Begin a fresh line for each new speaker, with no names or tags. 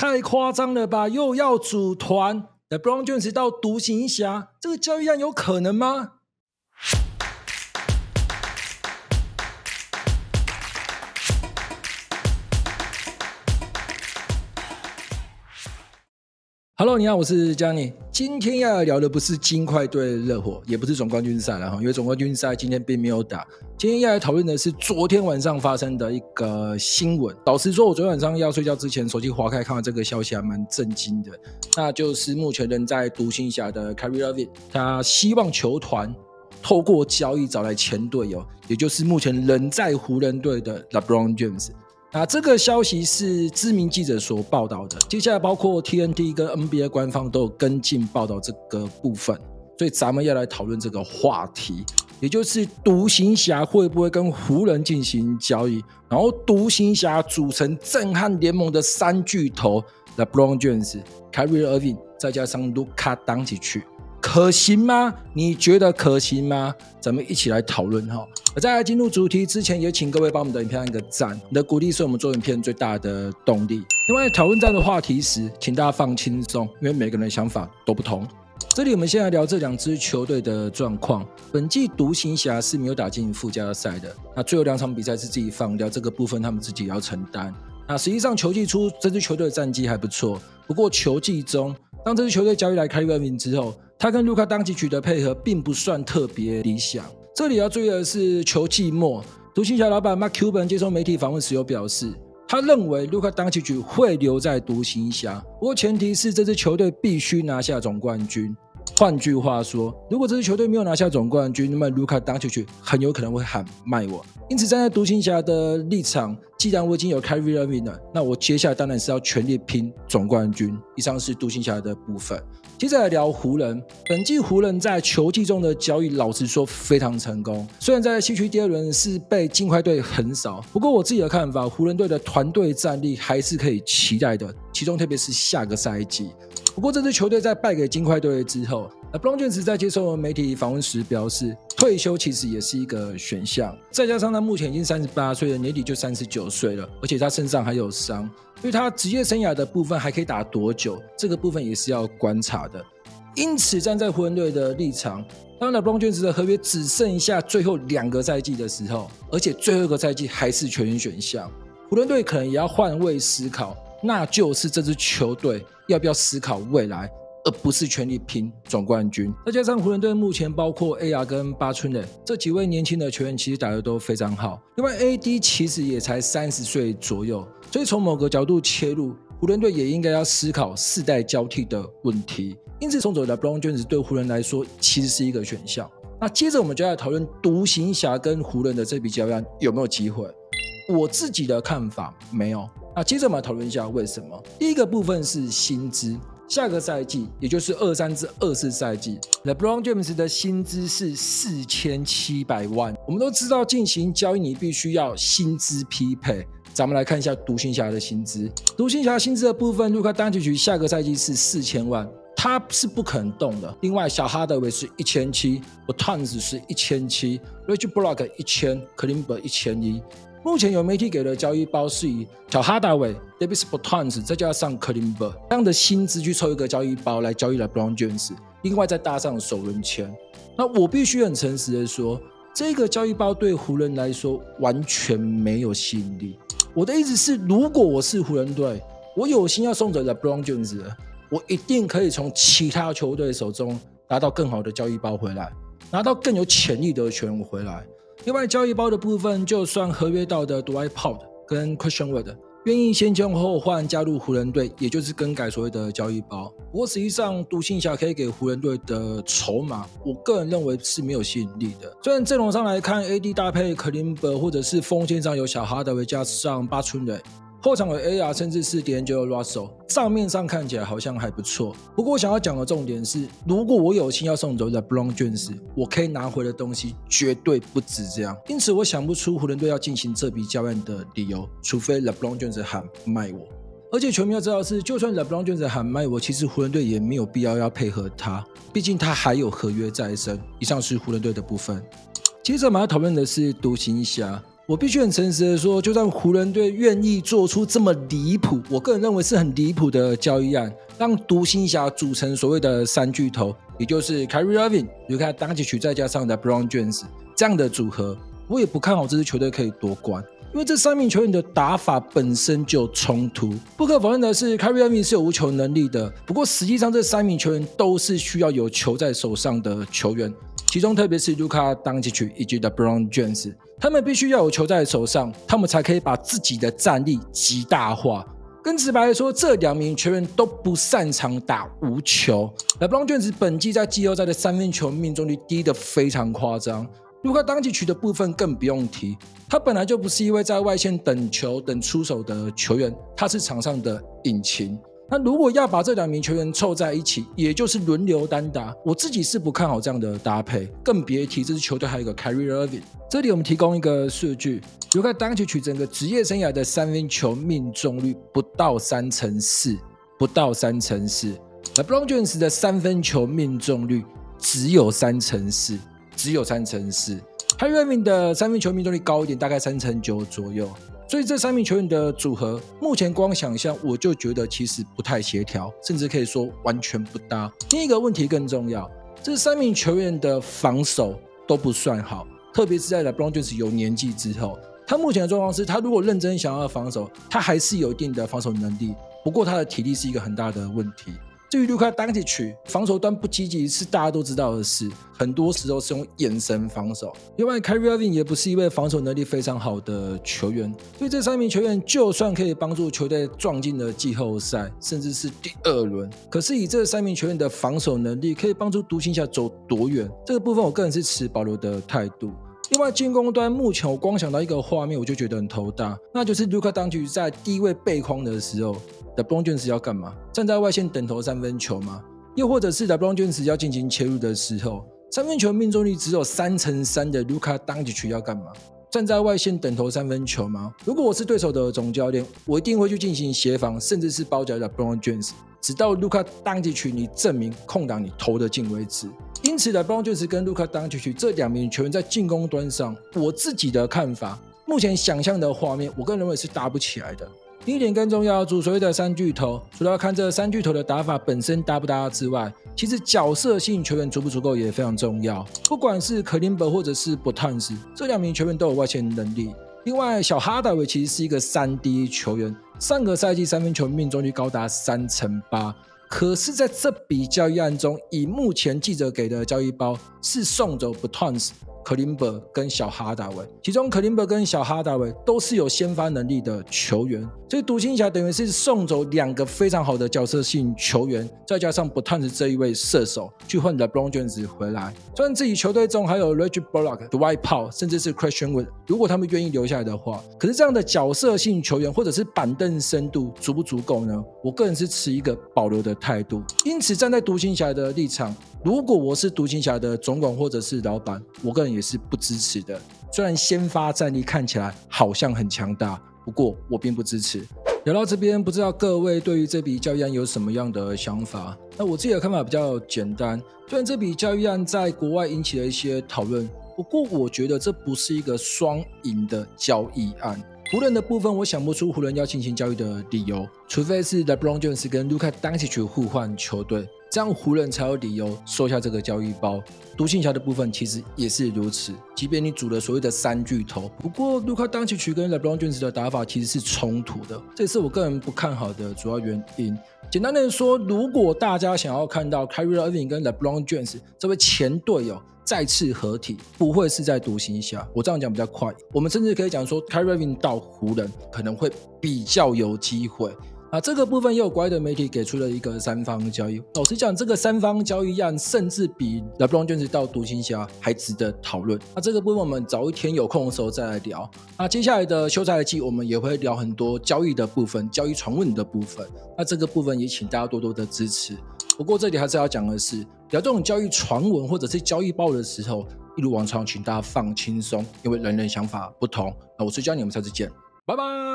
太夸张了吧？又要组团，LeBron James 到独行侠，这个交易案有可能吗？Hello，你好，我是江尼。今天要聊的不是金块对热火，也不是总冠军赛了哈，因为总冠军赛今天并没有打。今天要来讨论的是昨天晚上发生的一个新闻。老实说，我昨天晚上要睡觉之前，手机划开看到这个消息，还蛮震惊的。那就是目前人在独行侠的 Kyrie Irving，他希望球团透过交易找来前队友，也就是目前人在湖人队的 LeBron James。那这个消息是知名记者所报道的，接下来包括 TNT 跟 NBA 官方都有跟进报道这个部分，所以咱们要来讨论这个话题，也就是独行侠会不会跟湖人进行交易，然后独行侠组成震撼联盟的三巨头 LeBron James、Kyrie Irving 再加上卢卡·东契奇。可行吗？你觉得可行吗？咱们一起来讨论哈。而在进入主题之前，也请各位帮我们的影片按个赞，你的鼓励是我们做影片最大的动力。另外，讨论这样的话题时，请大家放轻松，因为每个人的想法都不同。这里我们先来聊这两支球队的状况。本季独行侠是没有打进附加赛的，那最后两场比赛是自己放掉，这个部分他们自己要承担。那实际上球季初这支球队的战绩还不错，不过球季中当这支球队交易来凯里厄文之后。他跟卢卡·当契奇的配合并不算特别理想。这里要注意的是，球季末，独行侠老板 Mark Cuban 接受媒体访问时有表示，他认为卢卡·当契奇会留在独行侠，不过前提是这支球队必须拿下总冠军。换句话说，如果这支球队没有拿下总冠军，那么卢卡·当契奇很有可能会喊卖我。因此，站在独行侠的立场，既然我已经有 Kyrie Irving 了，那我接下来当然是要全力拼总冠军。以上是独行侠的部分。接着来聊湖人，本季湖人在球季中的交易，老实说非常成功。虽然在西区第二轮是被金块队横扫，不过我自己的看法，湖人队的团队战力还是可以期待的。其中特别是下个赛季。不过这支球队在败给金块队之后那 b r o n j a m s 在接受媒体访问时表示，退休其实也是一个选项。再加上他目前已经三十八岁了，年底就三十九岁了，而且他身上还有伤。所以他职业生涯的部分还可以打多久？这个部分也是要观察的。因此，站在湖人队的立场，当 LeBron j a m s 的合约只剩下最后两个赛季的时候，而且最后一个赛季还是全员选项，湖人队可能也要换位思考，那就是这支球队要不要思考未来。而不是全力拼总冠军。再加上湖人队目前包括 AR 跟八村垒这几位年轻的球员，其实打得都非常好。另外，AD 其实也才三十岁左右，所以从某个角度切入，湖人队也应该要思考世代交替的问题。因此，送走 LeBron James 对湖人来说其实是一个选项。那接着我们就要讨论独行侠跟湖人的这笔交易有没有机会？我自己的看法没有。那接着我们来讨论一下为什么。第一个部分是薪资。下个赛季，也就是二三至二四赛季，LeBron James 的薪资是四千七百万。我们都知道，进行交易你必须要薪资匹配。咱们来看一下独行侠的薪资。独行侠薪资的部分，卢卡·东契奇下个赛季是四千万，他是不可能动的。另外，小哈德韦是一千七，Bertans 是一千七，Reggie Bullock 一千，Kleber 一千一。目前有媒体给的交易包是以小哈达韦、Davis Bertans 再加上 Kleber 这样的薪资去凑一个交易包来交易 LeBron James，另外再搭上首轮签。那我必须很诚实的说，这个交易包对湖人来说完全没有吸引力。我的意思是，如果我是湖人队，我有心要送走 LeBron James，我一定可以从其他球队手中拿到更好的交易包回来，拿到更有潜力的球员回来。另外，交易包的部分，就算合约到的 d w i Pod 跟 question word 愿意先签后换加入湖人队，也就是更改所谓的交易包。不过实际上，独行侠可以给湖人队的筹码，我个人认为是没有吸引力的。虽然阵容上来看，AD 搭配 c l i m b e r 或者是锋线上有小哈德维加上巴春雷。后场有 AR，甚至是 D'Angelo Russell，账面上看起来好像还不错。不过我想要讲的重点是，如果我有心要送走 LeBron James，我可以拿回的东西绝对不止这样。因此，我想不出湖人队要进行这笔交易的理由，除非 LeBron James 喊卖我。而且球迷要知道的是，就算 LeBron James 喊卖我，其实湖人队也没有必要要配合他，毕竟他还有合约在身。以上是湖人队的部分。接着我们要讨论的是独行侠。我必须很诚实的说，就算湖人队愿意做出这么离谱，我个人认为是很离谱的交易案，让独行侠组成所谓的三巨头，也就是 Kyrie Irving、Luka Doncic 再加上的 Brown James 这样的组合，我也不看好这支球队可以夺冠，因为这三名球员的打法本身就冲突。不可否认的是，Kyrie Irving 是有无球能力的，不过实际上这三名球员都是需要有球在手上的球员。其中，特别是卢卡·当契奇以及的 Brown James，他们必须要有球在手上，他们才可以把自己的战力极大化。更直白的说，这两名球员都不擅长打无球。LeBron James 本季在季后赛的三分球命中率低得非常夸张，卢卡·当契奇的部分更不用提，他本来就不是一位在外线等球、等出手的球员，他是场上的引擎。那如果要把这两名球员凑在一起，也就是轮流单打，我自己是不看好这样的搭配，更别提这支球队还有一个 Kyrie Irving。这里我们提供一个数据，如果当球取整个职业生涯的三分球命中率不到三成四，不到三成四。而 b r o n James 的三分球命中率只有三成四，只有三成四。Kyrie Irving 的三分球命中率高一点，大概三成九左右。所以这三名球员的组合，目前光想象我就觉得其实不太协调，甚至可以说完全不搭。另一个问题更重要，这三名球员的防守都不算好，特别是在 LeBron James 有年纪之后，他目前的状况是他如果认真想要防守，他还是有一定的防守能力，不过他的体力是一个很大的问题。至于卢卡·当契奇，防守端不积极是大家都知道的事，很多时候是用眼神防守。另外，Kyrie Irving 也不是一位防守能力非常好的球员，所以这三名球员就算可以帮助球队撞进了季后赛，甚至是第二轮，可是以这三名球员的防守能力，可以帮助独行侠走多远？这个部分我个人是持保留的态度。另外，进攻端目前我光想到一个画面，我就觉得很头大，那就是卢卡·当契奇在低位背筐的时候。LeBron James 要干嘛？站在外线等投三分球吗？又或者是 LeBron James 要进行切入的时候，三分球命中率只有三成三的卢卡·当契奇要干嘛？站在外线等投三分球吗？如果我是对手的总教练，我一定会去进行协防，甚至是包夹 LeBron James，直到卢卡·当契奇你证明空档你投得进为止。因此，LeBron James 跟卢卡·当契奇这两名球员在进攻端上，我自己的看法，目前想象的画面，我个人认为是搭不起来的。第一点更重要，主所谓的三巨头，除了要看这三巨头的打法本身搭不搭之外，其实角色性球员足不足够也非常重要。不管是克林伯或者是博坦斯，这两名球员都有外线能力。另外，小哈达韦其实是一个三 D 球员，上个赛季三分球命中率高达三成八。可是，在这笔交易案中，以目前记者给的交易包，是送走博坦斯。克林伯跟小哈达韦，其中克林伯跟小哈达韦都是有先发能力的球员，所以独行侠等于是送走两个非常好的角色性球员，再加上博坦斯这一位射手，去换 LeBron James 回来。虽然自己球队中还有 Reggie Bullock、Dwight Powell，甚至是 Christian Wood，如果他们愿意留下来的话，可是这样的角色性球员或者是板凳深度足不足够呢？我个人是持一个保留的态度。因此，站在独行侠的立场，如果我是独行侠的总管或者是老板，我个人也是不支持的。虽然先发战力看起来好像很强大，不过我并不支持。聊到这边，不知道各位对于这笔交易案有什么样的想法？那我自己的看法比较简单。虽然这笔交易案在国外引起了一些讨论，不过我觉得这不是一个双赢的交易案。湖人的部分，我想不出湖人要进行交易的理由，除非是 LeBron James 跟 Luka Doncic 互换球队。这样湖人才有理由收下这个交易包。独行侠的部分其实也是如此，即便你组了所谓的三巨头，不过卢卡·当契奇跟 LeBron James 的打法其实是冲突的，这也是我个人不看好的主要原因。简单的说，如果大家想要看到 Kyrie Irving 跟 LeBron James 这位前队友再次合体，不会是在独行侠。我这样讲比较快，我们甚至可以讲说，Kyrie Irving 到湖人可能会比较有机会。啊，这个部分也有国外的媒体给出了一个三方交易。老实讲，这个三方交易案甚至比 LeBron 卷子到独行侠还值得讨论。那这个部分我们早一天有空的时候再来聊。那接下来的休赛季我们也会聊很多交易的部分、交易传闻的部分。那这个部分也请大家多多的支持。不过这里还是要讲的是，聊这种交易传闻或者是交易报的时候，一如往常，请大家放轻松，因为人人想法不同。那我是教你们下次见，拜拜。